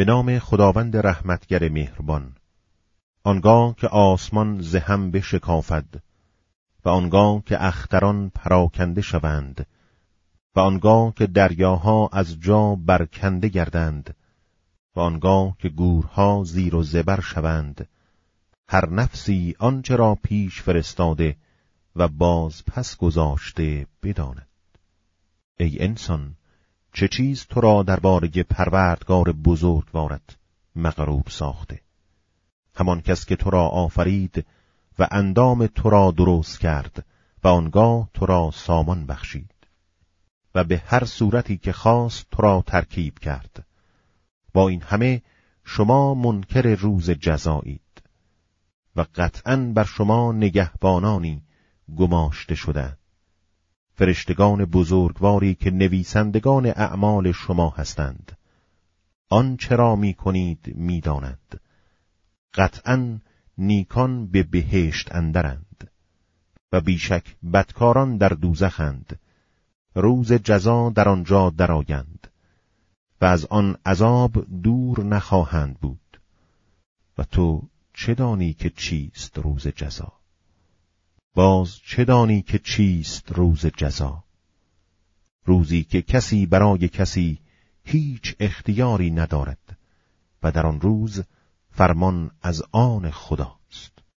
به نام خداوند رحمتگر مهربان. آنگاه که آسمان زهم بشکافد و آنگاه که اختران پراکنده شوند و آنگاه که دریاها از جا برکنده گردند و آنگاه که گورها زیر و زبر شوند هر نفسی آنچه را پیش فرستاده و باز پس گذاشته بداند. ای انسان چه چیز تو را درباره پروردگار بزرگوارت مغرور ساخته. همان کس که تو را آفرید و اندام تو را درست کرد و آنگاه تو را سامان بخشید و به هر صورتی که خواست تو را ترکیب کرد. با این همه شما منکر روز جزایید و قطعا بر شما نگهبانانی گماشته شده فرشتگان بزرگواری که نویسندگان اعمال شما هستند. آن چرا می کنید می دانند. قطعا نیکان به بهشت اندرند و بیشک بدکاران در دوزخند. روز جزا در آنجا درآیند و از آن عذاب دور نخواهند بود. و تو چه دانی که چیست روز جزا؟ باز چه دانی که چیست روز جزا؟ روزی که کسی برای کسی هیچ اختیاری ندارد و در آن روز فرمان از آن خداست.